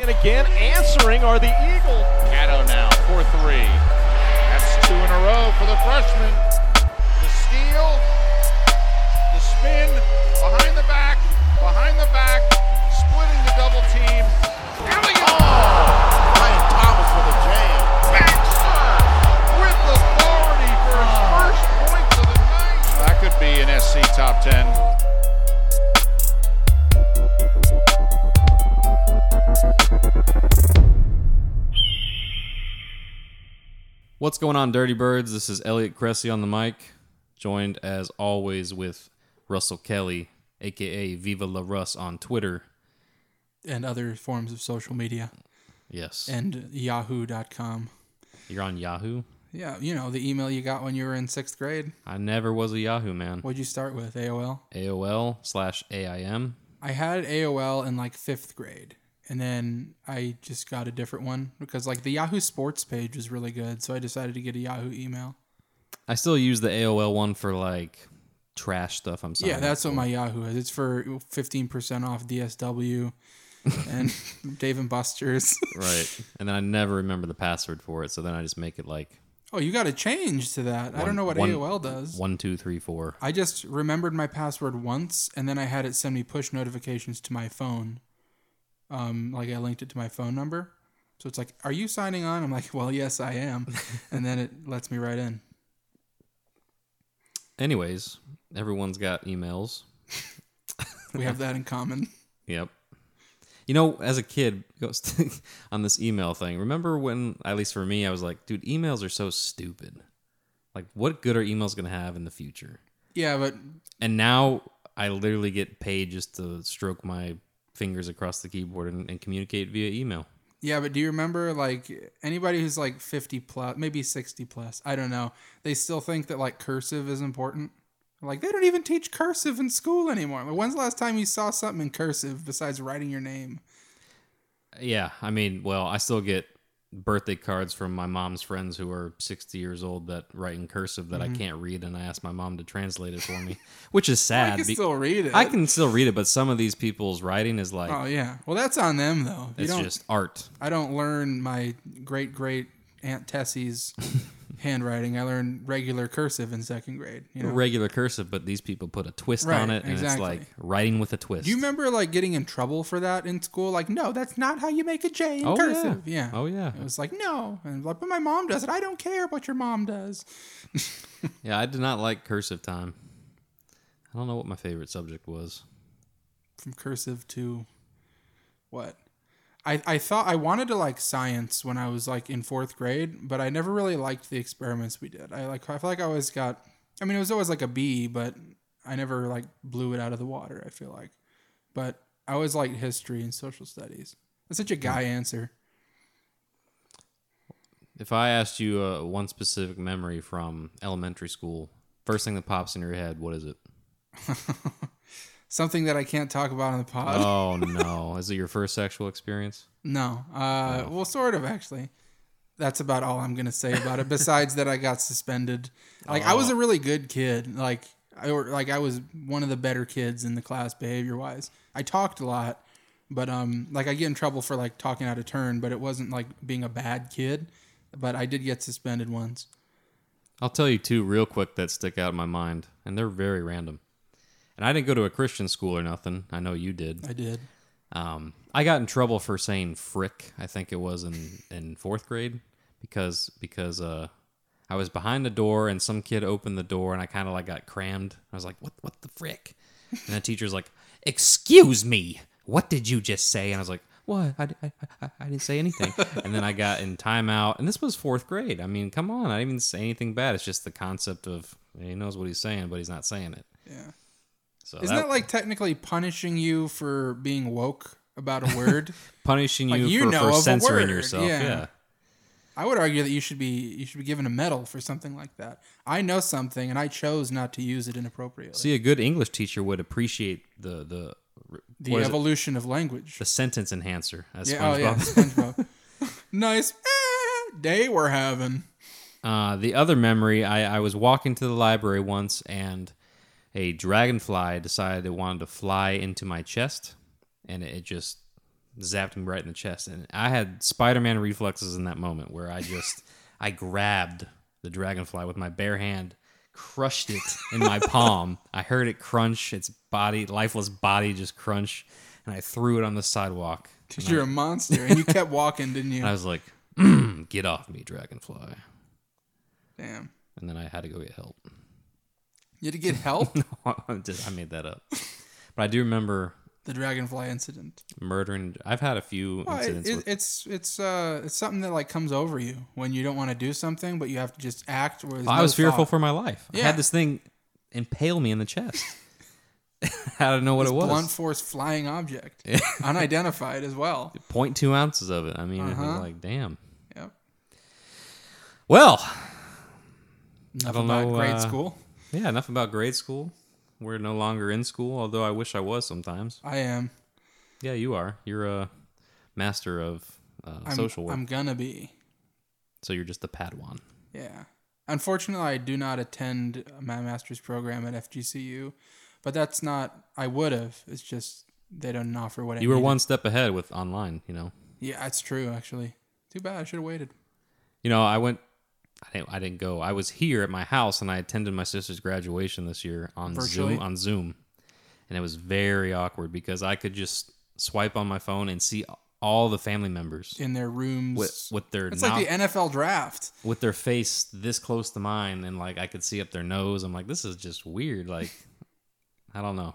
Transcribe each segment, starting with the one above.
And again, answering are the Eagles. Catto now for three. That's two in a row for the freshman. The steal, the spin, behind the back, behind the back, splitting the double team. Alley Ryan Thomas with a jam. Baxter with authority for his ah. first points of the night. That could be an SC top 10. What's going on, Dirty Birds? This is Elliot Cressy on the mic, joined as always with Russell Kelly, aka Viva La Russ on Twitter. and other forms of social media Yes. and yahoo.com. You're on Yahoo? Yeah, you know, the email you got when you were in sixth grade. I never was a Yahoo man. What'd you start with? AOL? AOL slash AIM. I had AOL in like fifth grade. And then I just got a different one because like the Yahoo Sports page was really good. So I decided to get a Yahoo email. I still use the AOL one for like trash stuff. I'm sorry. yeah, that's what my Yahoo is. It's for 15% off DSW and Dave and Buster's. right. And then I never remember the password for it, so then I just make it like Oh, you got to change to that. I don't know what one- AOL does. one, two, three, four. I just remembered my password once, and then I had it send me push notifications to my phone. Um, like I linked it to my phone number, so it's like, "Are you signing on?" I'm like, "Well, yes, I am," and then it lets me right in. Anyways, everyone's got emails. We have that in common. Yep. You know, as a kid, on this email thing. Remember when, at least for me, I was like, dude, emails are so stupid. Like, what good are emails going to have in the future? Yeah, but And now I literally get paid just to stroke my fingers across the keyboard and, and communicate via email. yeah, but do you remember like anybody who's like 50 plus, maybe 60 plus? I don't know. They still think that like cursive is important. Like they don't even teach cursive in school anymore. Like, when's the last time you saw something in cursive besides writing your name? Yeah, I mean, well, I still get birthday cards from my mom's friends who are 60 years old that write in cursive that I mm-hmm. can't read, and I ask my mom to translate it for me, which is sad. I can be- still read it. I can still read it, but some of these people's writing is like, Oh yeah. Well, that's on them though. You it's don't. just art. I don't learn my great great aunt Tessie's handwriting. I learned regular cursive in second grade. You know. Regular cursive, but these people put a twist Right, on it, and exactly. it's like writing with a twist. Do you remember like getting in trouble for that in school? Like, no, that's not how you make a J in Oh, cursive. yeah. Yeah. Oh, yeah. It was like no, and like, but my mom does it. I don't care what your mom does. Yeah, I did not like cursive time. I don't know what my favorite subject was. From cursive to what? I, I thought I wanted to like science when I was like in fourth grade, but I never really liked the experiments we did. I like I feel like I always got I mean it was always like a B, but I never like blew it out of the water, I feel like. But I always liked history and social studies. That's such a guy answer. If I asked you uh, one specific memory from elementary school, first thing that pops in your head, what is it? Something that I can't talk about on the pod. Oh no! Is it your first sexual experience? No. Uh, Well, sort of actually. That's about all I'm gonna say about it. Besides that, I got suspended. Like I was a really good kid. Like I or like I was one of the better kids in the class behavior wise. I talked a lot, but um, like I get in trouble for like talking out of turn. But it wasn't like being a bad kid. But I did get suspended once. I'll tell you two real quick that stick out in my mind, and they're very random. And I didn't go to a Christian school or nothing. I know you did. I did. Um, I got in trouble for saying frick. I think it was in in fourth grade because because uh, I was behind the door and some kid opened the door and I kind of like got crammed. I was like, what what the frick? And the teacher's like, excuse me, what did you just say? And I was like, what? I, I, I, I didn't say anything. and then I got in timeout, and this was fourth grade. I mean, come on, I didn't even say anything bad. It's just the concept of he knows what he's saying, but he's not saying it. Yeah. So Isn't that, like technically punishing you for being woke about a word? punishing like you, you for, know for censoring yourself? yeah. yeah. I would argue that you should be you should be given a medal for something like that. I know something and I chose not to use it inappropriately. See, a good English teacher would appreciate the the the what is it? evolution of language. the sentence enhancer as yeah, oh yeah, SpongeBob. SpongeBob. nice eh, day we're having. Uh, the other memory, I, I was walking to the library once, and a dragonfly decided it wanted to fly into my chest, and it just zapped me right in the chest, and I had Spider-Man reflexes in that moment where I just I grabbed the dragonfly with my bare hand, crushed it in my palm. I heard it crunch, its body, lifeless body, just crunch, and I threw it on the sidewalk. Because you're a monster, and you kept walking, didn't you? I was like, "Mm, "Get off me, dragonfly!" Damn. And then I had to go get help. You had to get help. I just- I made that up, but I do remember the dragonfly incident. murdering. I've had a few Well, incidents. it, with, it's it's uh it's something that like comes over you when you don't want to do something, but you have to just act. Where I no was fearful thought. for my life. I had this thing impale me in the chest. I don't know what This it was. blunt force flying object, unidentified as well. 0.2 ounces of it. I mean, it was Uh-huh. like, damn. Yep. Well, Enough don't about know, grade uh, school. Yeah, enough about grade school. We're no longer in school, although I wish I was sometimes. I am. Yeah, you are. You're a master of uh, I'm, social work. I'm gonna be. so you're just the Padawan. Yeah. Unfortunately, I do not attend my master's program at FGCU, but that's not. I would have. It's just they don't offer what I You were needed. one step ahead with online, you know. Yeah, that's true. Actually, too bad. I should have waited. You know, I went. I didn't. I didn't go. I was here at my house, and I attended my sister's graduation this year on Virtually? Zoom. On Zoom, and it was very awkward because I could just swipe on my phone and see all the family members In their rooms. with with their it's no- like the NFL draft. with their face this close to mine, and like I could see up their nose. I'm like, this is just weird. Like, I don't know.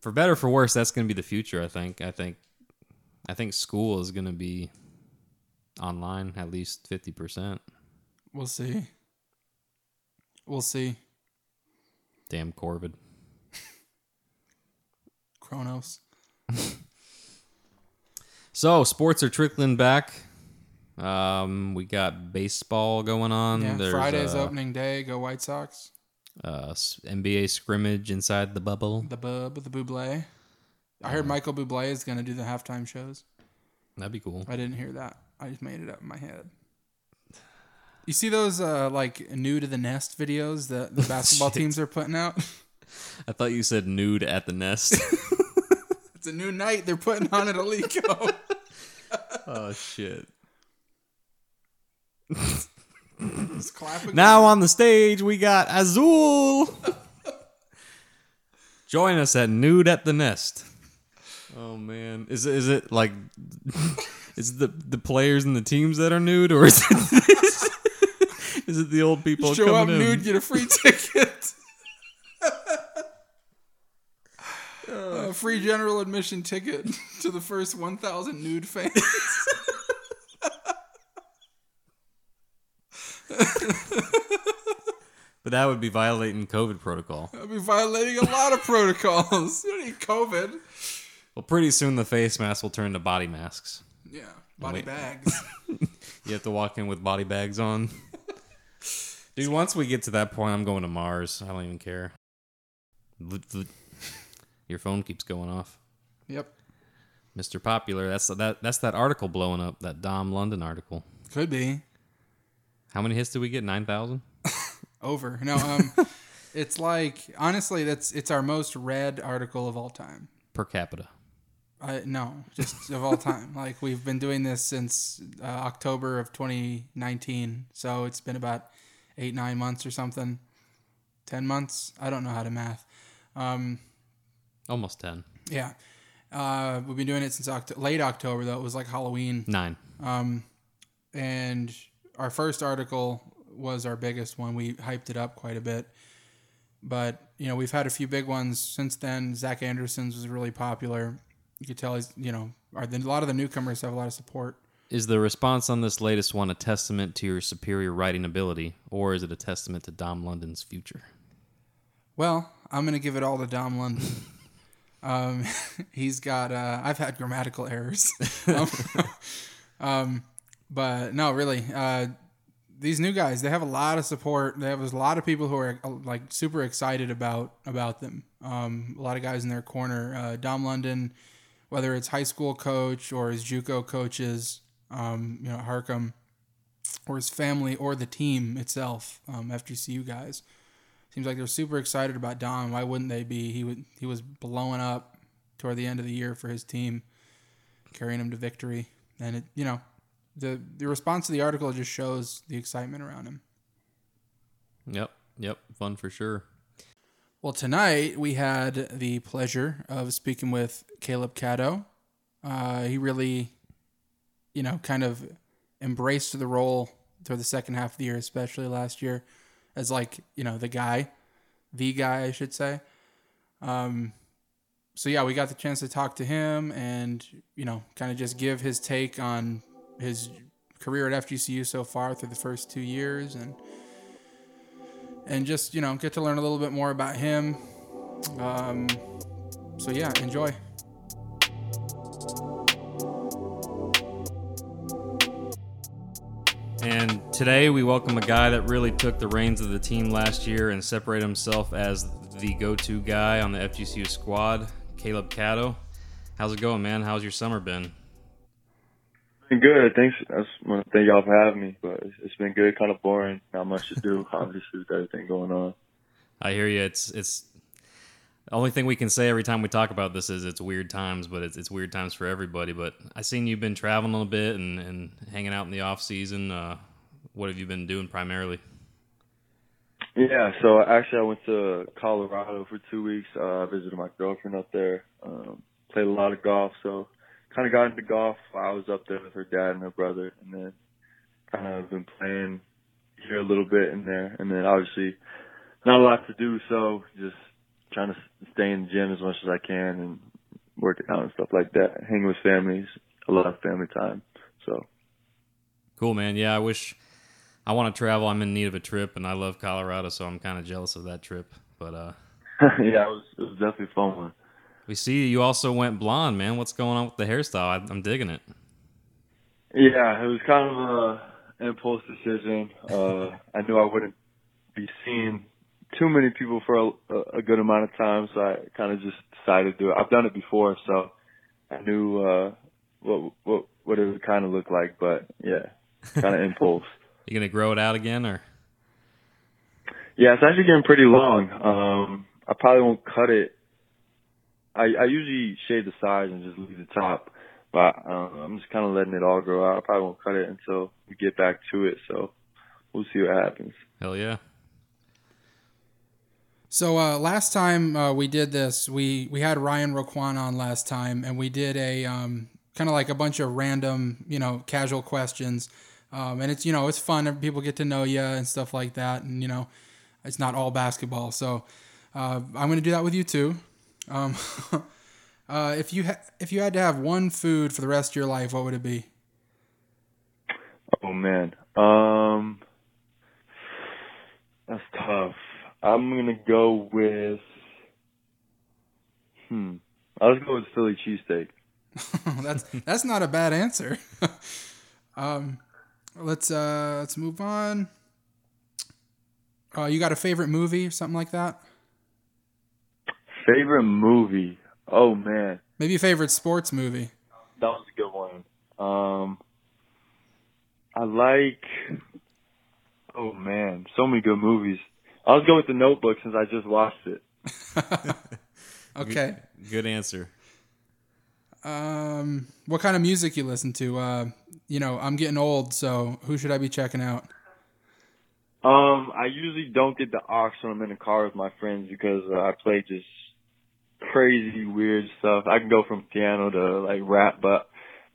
For better or for worse, that's going to be the future. I think. I think. I think school is going to be online at least fifty percent. We'll see. We'll see. Damn Corvid. Kronos. So sports are trickling back. Um, we got baseball going on. Yeah. There's Friday's uh, opening day. Go White Sox. uh, NBA scrimmage inside the bubble. The bub, the Buble. I heard Michael Bublé is gonna do the halftime shows. That'd be cool. I didn't hear that. I just made it up in my head. You see those uh, like new to the nest videos that the basketball teams are putting out? I thought you said nude at the nest. It's a new night they're putting on at Alico. oh shit. Now on the stage we got Azul. Join us at Nude at the Nest. Oh man, is is it like is it the the players and the teams that are nude, or is it is it the old people show up in? nude, get a free ticket. A free general admission ticket to the first 1,000 nude fans. But that would be violating COVID protocol. I'll be violating a lot of protocols. You don't need COVID. Well, pretty soon the face masks will turn to body masks. Yeah, body Wait. bags. You have to walk in with body bags on. Dude, once we get to that point, I'm going to Mars. I don't even care. Your phone keeps going off. Yep, Mr. Popular, that's that that's that article blowing up, that Dom London article. could be How many hits did we get? 9,000? over. No, um, it's like honestly, that's it's our most read article of all time. Per capita. I no, just of all time. Like we've been doing this since uh, October of 2019, so it's been about eight nine months or something. Ten months. I don't know how to math. Um, Almost 10. yeah, uh, we've been doing it since Oct- late October though. It was like Halloween. 9. Um, and our first article was our biggest one. We hyped it up quite a bit. But, you know, we've had a few big ones since then. Zach Anderson's was really popular. You could tell he's, you know, are a lot of the newcomers have a lot of support. Is the response on this latest one a testament to your superior writing ability, or is it a testament to Dom London's future? Well, I'm going to give it all to Dom London. um, he's got, uh, I've had grammatical errors. um, um, but no, really, uh, these new guys, they have a lot of support. They have a lot of people who are uh, like super excited about about them. Um, a lot of guys in their corner. Uh, Dom London, whether it's high school coach or his JUCO coaches, um, you know, Harkham, or his family or the team itself, um, FGCU guys. Seems like they're super excited about Dom. Why wouldn't they be? He would. He was blowing up toward the end of the year for his team, carrying him to victory. And it, you know, the the response to the article just shows the excitement around him. Yep, yep, fun for sure. Well, tonight we had the pleasure of speaking with Caleb Catto. Uh, he really, you know, kind of embraced the role for the second half of the year, especially last year, as like you know the guy, the guy I should say. Um, so yeah, we got the chance to talk to him and you know kind of just give his take on his career at FGCU so far through the first two years and and just you know get to learn a little bit more about him. Um, so yeah, enjoy. And today we welcome a guy that really took the reins of the team last year and separated himself as the go-to guy on the FGCU squad, Caleb Catto. How's it going, man? How's your summer been? Been good. Thanks. I just want to thank y'all for having me, but it's, it's been good. Kind of boring. Not much to do, obviously, with everything going on. I hear you. It's it's the only thing we can say every time we talk about this is it's weird times, but it's it's weird times for everybody. But I seen you've been traveling a bit and, and hanging out in the off season. Uh, what have you been doing primarily? Yeah. So actually, I went to Colorado for two weeks. Uh, I visited my girlfriend up there. Um, played a lot of golf. So kind of got into golf while I was up there with her dad and her brother, and then kind of been playing here a little bit in there, and then obviously not a lot to do, so just trying to stay in the gym as much as I can and working out and stuff like that. Hang with families, a lot of family time. So cool, man. Yeah, I wish I want to travel. I'm in need of a trip, and I love Colorado, so I'm kind of jealous of that trip. But uh, yeah, it was it was definitely a fun one. We see you also went blonde, man. What's going on with the hairstyle? I, am digging it. Yeah, it was kind of a impulse decision. Uh, I knew I wouldn't be seeing too many people for a, a good amount of time, so I kind of just decided to do it. I've done it before, so I knew uh, what what what it would kind of look like. But yeah, kind of impulse. You gonna grow it out again, or? Yeah, it's actually getting pretty long. Um, I probably won't cut it I, I usually shave the sides and just leave the top, but um, I'm just kind of letting it all grow out. I probably won't cut it until we get back to it. So we'll see what happens. Hell yeah. So uh, last time uh, we did this, we we had Ryan Roquan on last time, and we did a um, kind of like a bunch of random, you know, casual questions. Um, and it's you know it's fun. People get to know you and stuff like that, and you know, it's not all basketball. So uh, I'm going to do that with you too. Um, uh, if you ha- if you had to have one food for the rest of your life, what would it be? Oh man, um, that's tough. I'm gonna go with hmm. I'll just go with Philly cheesesteak. that's that's not a bad answer. um, let's uh let's move on. Uh, you got a favorite movie or something like that? Favorite movie? Oh man. Maybe favorite sports movie. That was a good one. Um, I like. Oh man, so many good movies. I was going with The Notebook since I just watched it. okay. Good, good, answer. Um, what kind of music you listen to? Uh, you know, I'm getting old, so who should I be checking out? Um, I usually don't get the aux when I'm in the car with my friends because uh, I play just crazy weird stuff. I can go from piano to like rap, but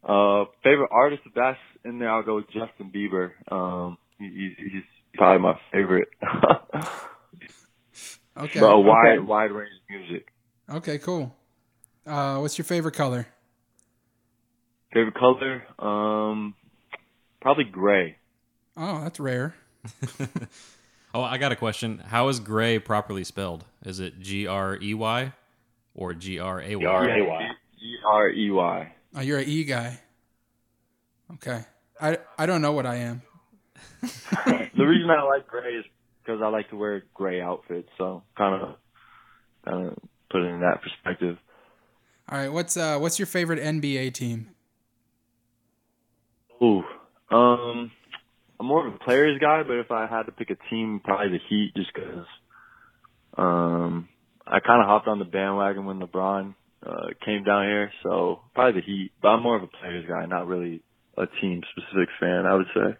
uh favorite artist if that's in there I'll go with Justin Bieber. Um he, he's probably my favorite. okay. But a wide okay. wide range of music. Okay, cool. Uh what's your favorite color? Favorite color? Um probably gray. Oh, that's rare. oh, I got a question. How is gray properly spelled? Is it G R E Y? Or G R A Y? G R A Y. G R E Y. Oh, you're an E guy. Okay. I, I don't know what I am. the reason I like gray is because I like to wear gray outfits, so kind of kind of put it in that perspective. All right, what's uh what's your favorite NBA team? Ooh, um, I'm more of a players guy, but if I had to pick a team, probably the Heat, just because um I kind of hopped on the bandwagon when LeBron uh, came down here. So probably the Heat, but I'm more of a players guy, not really a team specific fan. I would say.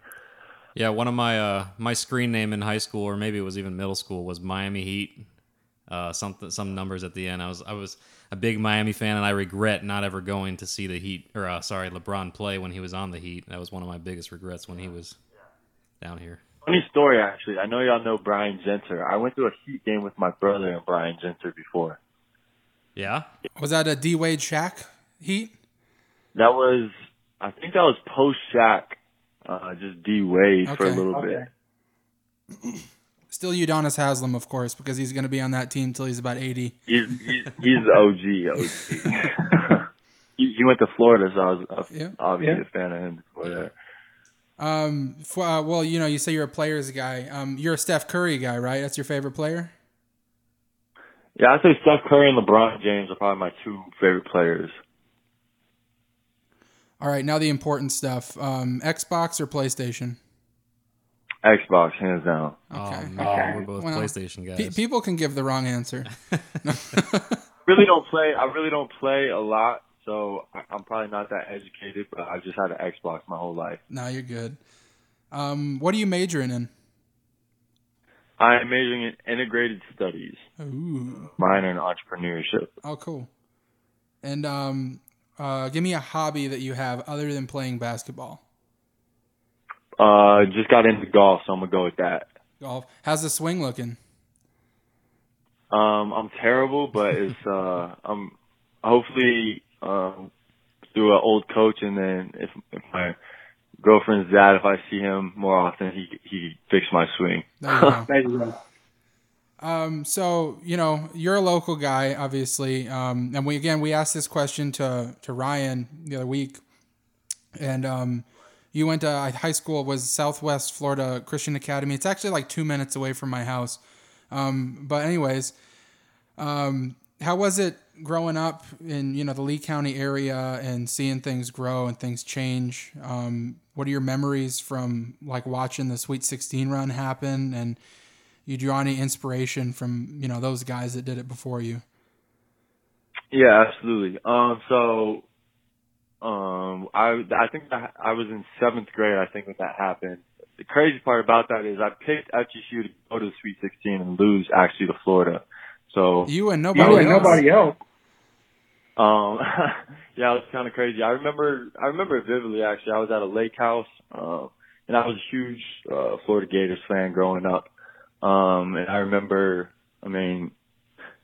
Yeah, one of my uh, my screen name in high school, or maybe it was even middle school, was Miami Heat. Uh, something some numbers at the end. I was I was a big Miami fan, and I regret not ever going to see the Heat or uh, sorry LeBron play when he was on the Heat. That was one of my biggest regrets when he was down here. Funny story, actually. I know y'all know Brian Genter. I went to a Heat game with my brother and Brian Genter before. Yeah, Was that a D Wade Shaq Heat? That was, I think that was post Shaq, uh, just D Wade for a Okay. little bit. Still Udonis Haslam, of course, because he's going to be on that team till he's about 80. He's he's, he's OG. OG. he, he went to Florida, so I was uh, Yeah. obviously a fan of him before that. Um, f- uh, well, you know, you say you're a players guy. Um, you're a Steph Curry guy, right? That's your favorite player. Yeah, I'd say Steph Curry and LeBron James are probably my two favorite players. All right, now the important stuff. Um, Xbox or PlayStation? Xbox, hands down. Oh Okay. we're both Well, PlayStation guys. Pe- people can give the wrong answer. Really don't play. I really don't play a lot, so I'm probably not that educated. But I've just had an Xbox my whole life. no, you're good. Um, what are you majoring in? I'm majoring in integrated studies, Ooh, minor in entrepreneurship. oh, cool. And um, uh, give me a hobby that you have other than playing basketball. Uh, just got into golf, so I'm gonna go with that. Golf. How's the swing looking? Um, I'm terrible, but it's uh, I'm hopefully um through an old coach, and then if if my girlfriend's dad, if I see him more often, he he fix my swing. There you go. Um, so you know you're a local guy, obviously, um, and we again we asked this question to to Ryan the other week, and um, you went to uh, high school was Southwest Florida Christian Academy. It's actually like two minutes away from my house. Um, but anyways, um, how was it growing up in you know the Lee County area and seeing things grow and things change? Um, what are your memories from like watching the Sweet 16 run happen and you draw any inspiration from you know those guys that did it before you? Yeah, absolutely. Um, so, um, I I think that I was in seventh grade. I think when that happened. The crazy part about that is I picked FGCU to go to the Sweet 16 and lose actually to Florida. So, You and nobody else. else. Um, yeah, it was kind of crazy. I remember I remember it vividly. Actually, I was at a lake house, um, and I was a huge uh, Florida Gators fan growing up. Um, and I remember, I mean,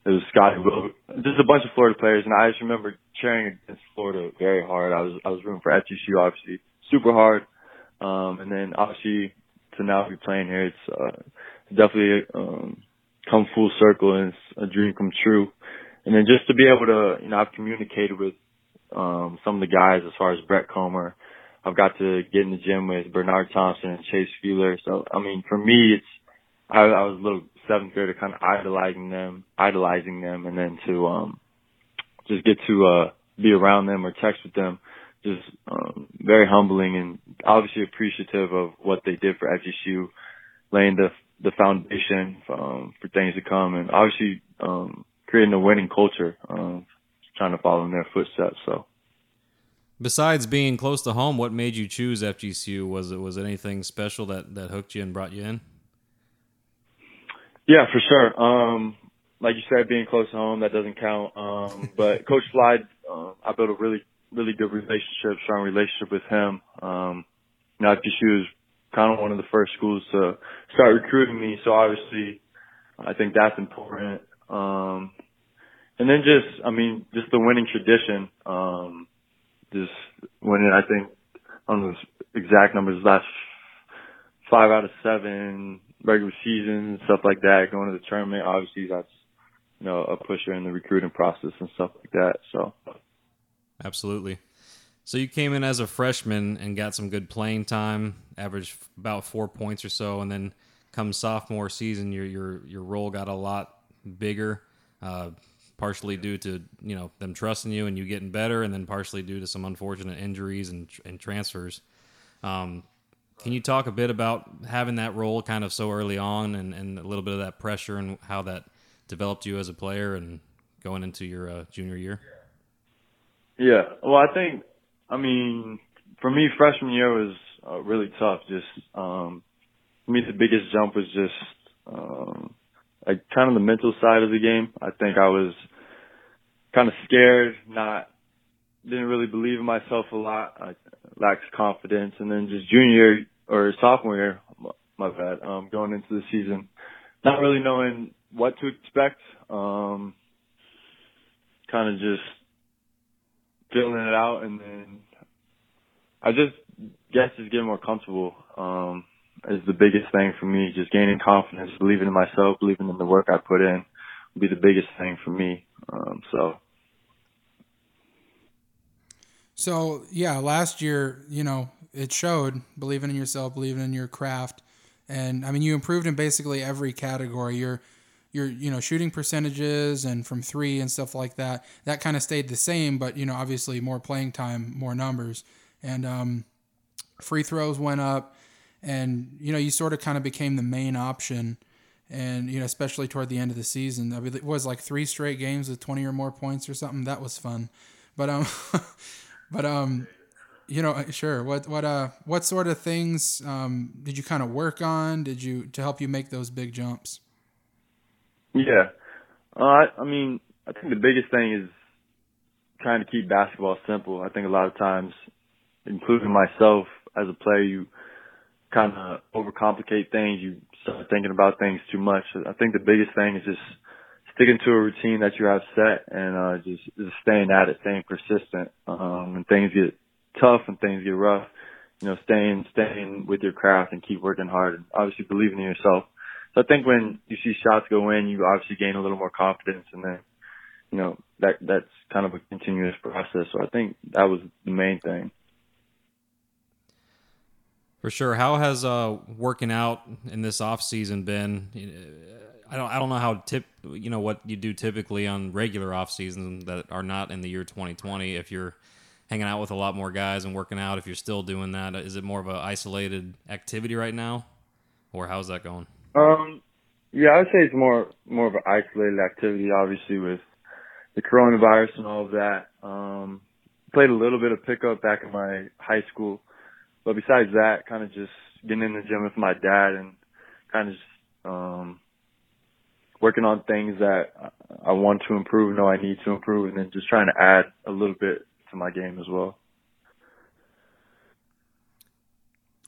it was Scottie Wilbekin, just a bunch of Florida players, and I just remember cheering against Florida very hard. I was I was rooting for FGCU, obviously, super hard. Um, and then obviously to now be playing here, it's uh, definitely um, come full circle, and it's a dream come true. And then just to be able to, you know, I've communicated with um, some of the guys as far as Brett Comer. I've got to get in the gym with Bernard Thompson and Chase Fieler. So I mean, for me, it's I, I was a little seventh grader, kind of idolizing them, idolizing them, and then to um just get to uh be around them or text with them, just um very humbling and obviously appreciative of what they did for FGCU, laying the the foundation um, for things to come, and obviously um creating a winning culture, um trying to follow in their footsteps. So. Besides being close to home, what made you choose FGCU? Was it was it anything special that that hooked you and brought you in? Yeah, for sure. Um, like you said, being close to home, that doesn't count. Um, but Coach Slide, uh, I built a really, really good relationship, strong relationship with him. Um, you know, FGCU was kind of one of the first schools to start recruiting me. So obviously, I think that's important. Um, and then just, I mean, just the winning tradition. Um, just winning, I think, on those exact numbers, last five out of seven regular season, stuff like that, going to the tournament. Obviously, that's you know a pusher in the recruiting process and stuff like that. So Absolutely. So you came in as a freshman and got some good playing time, averaged about four points or so, and then come sophomore season, your your your role got a lot bigger, uh, partially due to you know them trusting you and you getting better, and then partially due to some unfortunate injuries and and transfers. Um, can you talk a bit about having that role kind of so early on, and, and a little bit of that pressure and how that developed you as a player and going into your uh, junior year? Yeah. Well, I think, I mean, for me, freshman year was uh, really tough. Just, um, for me, the biggest jump was just, um, like kind of the mental side of the game. I think I was kind of scared, not, didn't really believe in myself a lot. I lacked confidence. And then just junior or sophomore year, my bad, um, going into the season, not really knowing what to expect. Um, kind of just filling it out and then I just guess just getting more comfortable um is the biggest thing for me. Just gaining confidence, believing in myself, believing in the work I put in will be the biggest thing for me. Um so So yeah, last year, you know, it showed believing in yourself, believing in your craft, and I mean, you improved in basically every category. Your your you know shooting percentages and from three and stuff like that that kind of stayed the same, but you know obviously more playing time, more numbers, and um, free throws went up, and you know you sort of kind of became the main option. And you know, especially toward the end of the season, I mean, it was like three straight games with twenty or more points or something. That was fun, but um, But um, you know, uh, sure. What what uh what sort of things um did you kind of work on? Did you to help you make those big jumps? yeah. Uh, I mean, I think the biggest thing is trying to keep basketball simple. I think a lot of times, including myself as a player, you kind of overcomplicate things. You start thinking about things too much. I think the biggest thing is just sticking to a routine that you have set and uh just, just staying at it, staying persistent. Um when things get tough and things get rough, you know, staying staying with your craft and keep working hard and obviously believing in yourself. So I think when you see shots go in, you obviously gain a little more confidence and then you know, that that's kind of a continuous process. So I think that was the main thing. For sure. How has uh, working out in this off season been? I don't I don't know how tip you know what you do typically on regular off seasons that are not in the year 2020. If you're hanging out with a lot more guys and working out, if you're still doing that, is it more of an isolated activity right now, or how's that going? Um, yeah, I would say it's more more of an isolated activity. Obviously, with the coronavirus and all of that. Um, played a little bit of pickup back in my high school, but besides that, kind of just getting in the gym with my dad and kind of just um, working on things that I want to improve, know I need to improve, and then just trying to add a little bit to my game as well.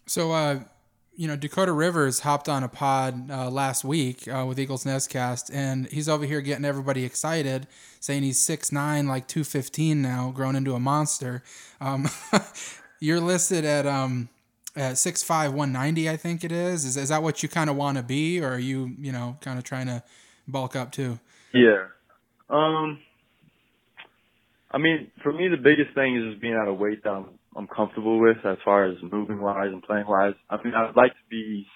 So, uh, you know, Dakota Rivers hopped on a pod uh, last week uh, with Eagles Nestcast, and he's over here getting everybody excited, saying he's 6'9", like 215 now, grown into a monster. Um, you're listed at um, at 6'5", 190, I think it is. Is, is that what you kind of want to be, or are you, you know, kind of trying to bulk up too? Yeah. Um, I mean, for me, the biggest thing is just being at a weight that I'm, I'm comfortable with as far as moving wise and playing wise. I mean, I'd like to be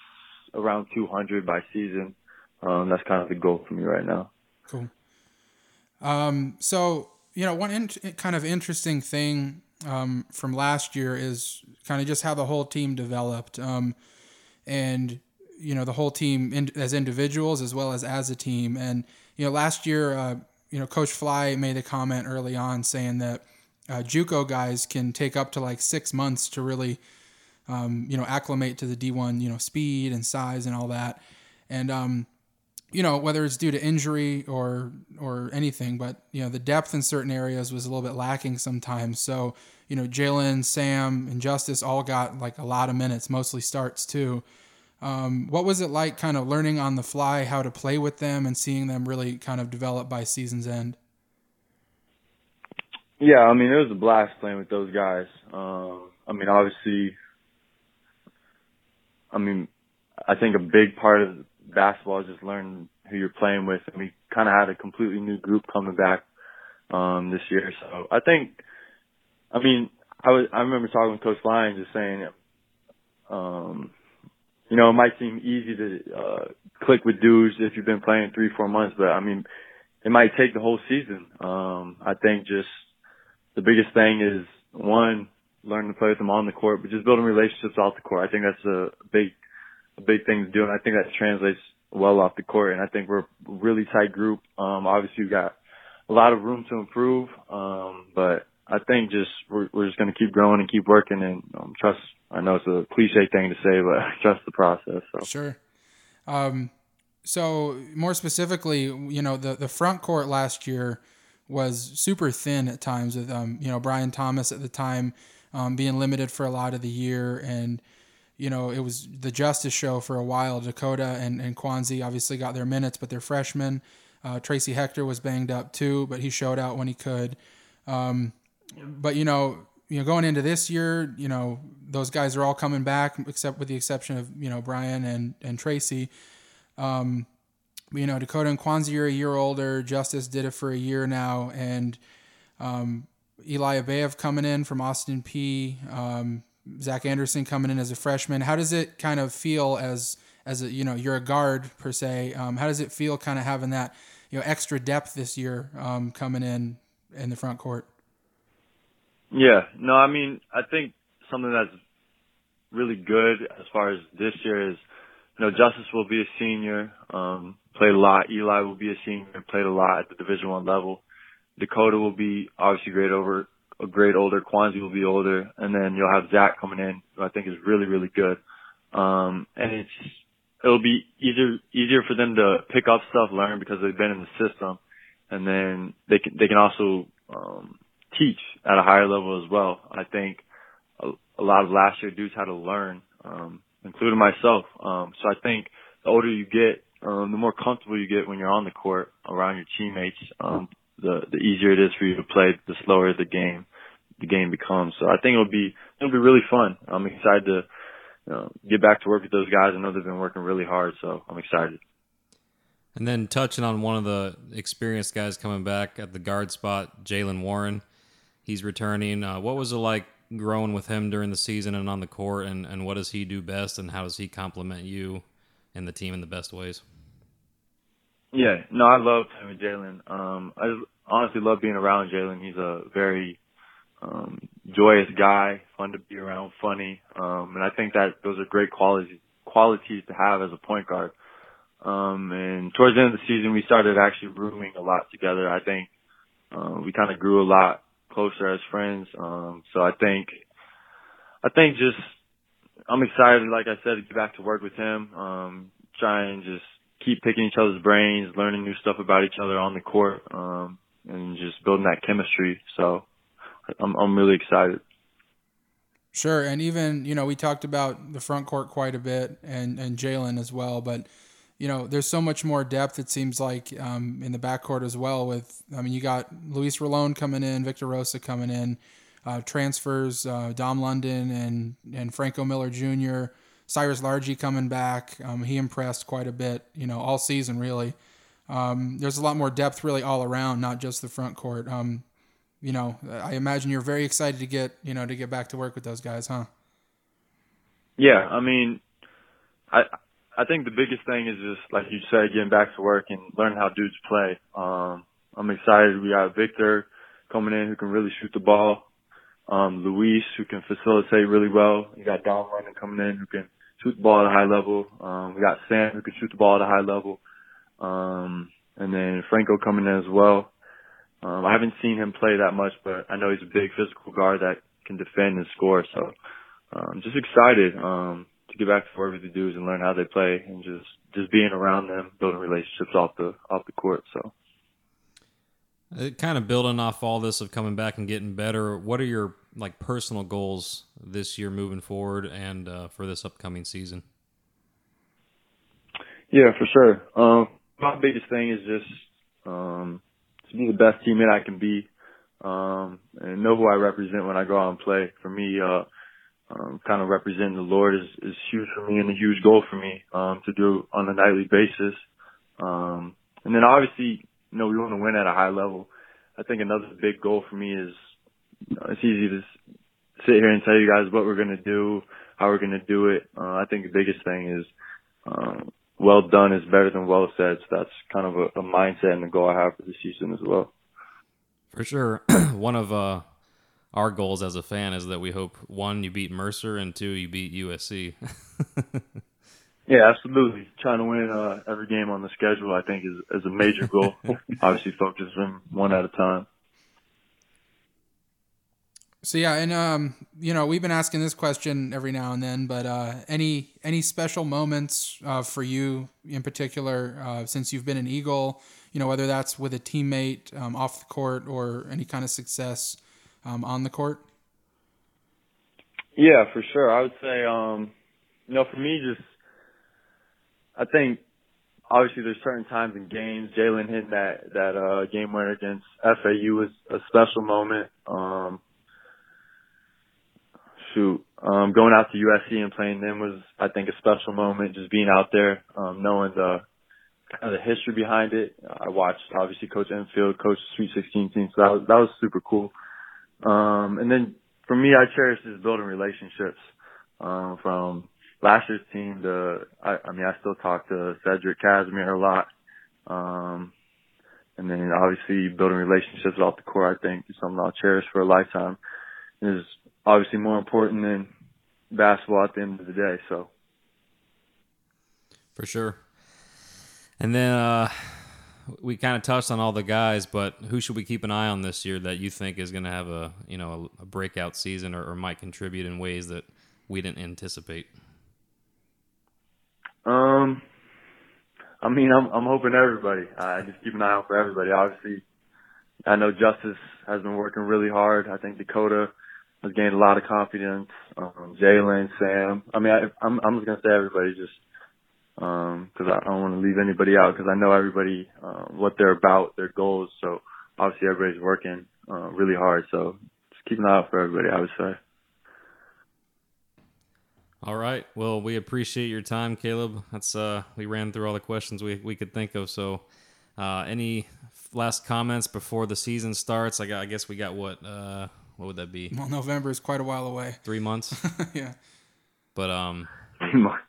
around 200 by season. Um, that's kind of the goal for me right now. Cool. Um, so, you know, one in- kind of interesting thing um, from last year is kind of just how the whole team developed. Um, and, you know, the whole team in- as individuals as well as as a team. And, you know, last year, uh, you know, Coach Fly made a comment early on saying that uh, JUCO guys can take up to like six months to really, um, you know, acclimate to the D1, you know, speed and size and all that. And, um, you know, whether it's due to injury or or anything, but you know, the depth in certain areas was a little bit lacking sometimes. So, you know, Jalen, Sam, and Justice all got like a lot of minutes, mostly starts too. Um, what was it like kind of learning on the fly how to play with them and seeing them really kind of develop by season's end? Yeah, I mean, it was a blast playing with those guys. Um, I mean, obviously, I mean, I think a big part of basketball is just learning who you're playing with. And we kind of had a completely new group coming back, um, this year. So I think, I mean, I was, I remember talking with Coach Lyon just saying, um, you know, it might seem easy to, uh, click with dudes if you've been playing three, four months, but I mean, it might take the whole season. Um, I think just the biggest thing is one, learning to play with them on the court, but just building relationships off the court. I think that's a big, big thing to do, and I think that translates well off the court. And I think we're a really tight group. Um, obviously, we've got a lot of room to improve, um, but I think just we're, we're just going to keep growing and keep working and um, trust. I know it's a cliche thing to say, but trust the process. So. Sure. Um, so more specifically, you know, the the front court last year was super thin at times with um, you know Brian Thomas at the time um, being limited for a lot of the year and you know it was the Justice show for a while. Dakota and and Kwanzi obviously got their minutes, but they're freshmen. Uh, Tracy Hector was banged up too, but he showed out when he could. Um, but you know, you know, going into this year, you know, those guys are all coming back, except with the exception of you know Brian and and Tracy. Um, you know, Dakota and Kwanzi are a year older. Justice did it for a year now, and um, Eli Abaev coming in from Austin Peay Um, Zach Anderson coming in as a freshman. How does it kind of feel as as a you know you're a guard per se? Um, how does it feel kind of having that you know extra depth this year um, coming in in the front court? Yeah, no, I mean I think something that's really good as far as this year is you know Justice will be a senior, um, played a lot. Eli will be a senior, played a lot at the Division One level. Dakota will be obviously great over a grade older. Kwanzi will be older, and then you'll have Zach coming in, who I think is really really good. Um, and it's it'll be easier easier for them to pick up stuff, learn because they've been in the system, and then they can they can also um, teach at a higher level as well. I think a, a lot of last year dudes had to learn, um, including myself. Um, so I think the older you get, um, the more comfortable you get when you're on the court around your teammates. Um, the the easier it is for you to play, the slower the game the game becomes. So I think it'll be it'll be really fun. I'm excited to you know, get back to work with those guys. I know they've been working really hard, so I'm excited. And then touching on one of the experienced guys coming back at the guard spot, Jalen Warren. He's returning. Uh, what was it like growing with him during the season and on the court, and, and what does he do best, and how does he complement you and the team in the best ways? Yeah, no, I love playing with Jalen. Um, I honestly love being around Jalen. He's a very um, joyous guy, fun to be around, funny, um, and I think that those are great qualities qualities to have as a point guard. Um, and towards the end of the season, we started actually rooming a lot together. I think uh, we kind of grew a lot closer as friends. Um, so I think, I think just I'm excited, like I said, to get back to work with him. Um, try and just keep picking each other's brains, learning new stuff about each other on the court, um, and just building that chemistry. So I'm I'm really excited. Sure, and even you know we talked about the front court quite a bit, and and Jalen as well, but you know there's so much more depth. It seems like um, in the backcourt as well. With I mean you got Luis Rolon coming in, Victor Rosa coming in, uh, transfers uh, Dom London and and Franco Miller Jr. Cyrus Largie coming back. Um, he impressed quite a bit, you know, all season really. Um, there's a lot more depth really all around, not just the front court. Um, you know, I imagine you're very excited to get, you know, to get back to work with those guys, huh? Yeah, I mean, I I think the biggest thing is just like you said, getting back to work and learning how dudes play. Um, I'm excited. We got Victor coming in who can really shoot the ball. Um, Luis who can facilitate really well. You got Dom London coming in who can shoot the ball at a high level. Um, we got Sam who can shoot the ball at a high level. Um, and then Franco coming in as well. Um, I haven't seen him play that much, but I know he's a big physical guard that can defend and score. So I'm um, just excited um, to get back to with the dudes and learn how they play and just just being around them, building relationships off the off the court. So. It uh, kind of building off all this of coming back and getting better. What are your like personal goals this year moving forward and uh, for this upcoming season? Yeah, for sure. Um, my biggest thing is just um, to be the best teammate I can be, um, and know who I represent when I go out and play. For me, uh, um, kind of representing the Lord is, is huge for me and a huge goal for me, um, to do on a nightly basis. Um, and then obviously, you know, we want to win at a high level. I think another big goal for me is, you know, it's easy to sit here and tell you guys what we're going to do, how we're going to do it. Uh, I think the biggest thing is, um, well done is better than well said. So that's kind of a, a mindset and a goal I have for the season as well. For sure. One of uh, our goals as a fan is that we hope one, you beat Mercer, and two, you beat USC. yeah, absolutely. Trying to win uh, every game on the schedule, I think, is, is a major goal. Obviously, focus them one at a time. So yeah, and um, you know, we've been asking this question every now and then, but uh, any any special moments uh, for you in particular uh, since you've been an Eagle? You know, whether that's with a teammate um, off the court or any kind of success um, on the court. Yeah, for sure. I would say, um, you know, for me, just I think obviously there's certain times in games. Jalen hitting that that uh, game winner against FAU was a special moment. Um, shoot, um, going out to USC and playing them was, I think, a special moment. Just being out there, um, knowing the kind of the history behind it. I watched obviously Coach Enfield coach Sweet 16 team, so that was that was super cool. Um, and then for me, I cherish just building relationships um, from last year's team. To I, I mean, I still talk to Cedric Casimir a lot. Um, and then obviously building relationships off the court, I think is something I'll cherish for a lifetime. Is obviously more important than basketball at the end of the day. So for sure. And then uh, we kind of touched on all the guys, but who should we keep an eye on this year that you think is going to have a you know a, a breakout season or, or, might contribute in ways that we didn't anticipate? Um, I mean, I'm I'm hoping everybody. I just keep an eye out for everybody. Obviously, I know Justice has been working really hard. I think Dakota has gained a lot of confidence. Um, Jalen, Sam. I mean, I, I'm I'm just gonna say everybody just because um, I don't want to leave anybody out because I know everybody uh, what they're about, their goals. So obviously everybody's working uh, really hard. So just keep an eye out for everybody. I would say. All right. Well, we appreciate your time, Caleb. That's uh, we ran through all the questions we we could think of. So, uh, any last comments before the season starts? I, got, I guess we got what uh, what would that be? Well, November is quite a while away. Three months. yeah. But um. Three months.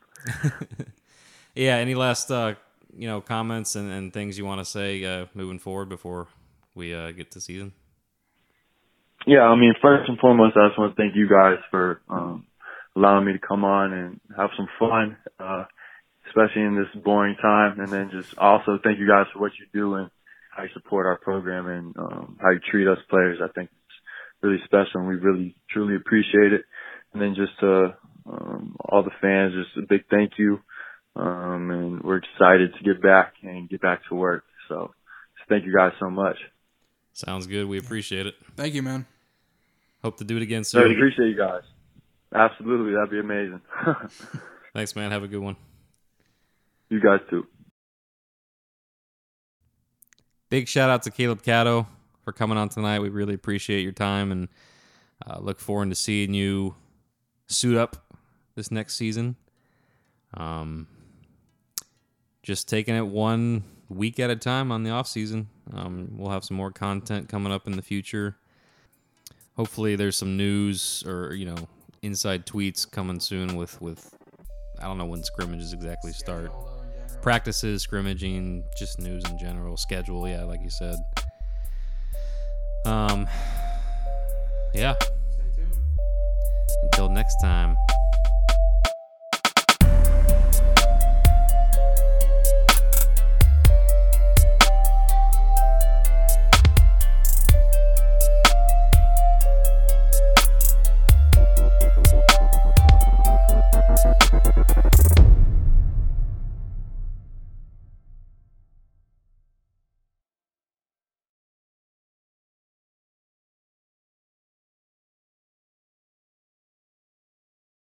yeah. Any last uh, you know comments and, and things you want to say uh, moving forward before we uh, get to season? Yeah, I mean, first and foremost, I just want to thank you guys for um, allowing me to come on and have some fun, uh, especially in this boring time. And then just also thank you guys for what you do and how you support our program and um, how you treat us players. I think it's really special and we really truly appreciate it. And then just to um, all the fans, just a big thank you. Um, and we're excited to get back and get back to work. So, so thank you guys so much. Sounds good. We appreciate it. Thank you, man. Hope to do it again soon. I appreciate you guys. Absolutely, that'd be amazing. Thanks, man. Have a good one. You guys too. Big shout out to Caleb Catto for coming on tonight. We really appreciate your time and uh, look forward to seeing you suit up this next season. Um, just taking it one week at a time on the off season. Um, we'll have some more content coming up in the future. Hopefully, there's some news or you know inside tweets coming soon with with I don't know when scrimmages exactly start. Practices, scrimmaging, just news in general, schedule, yeah, like you said. Um yeah. Until next time.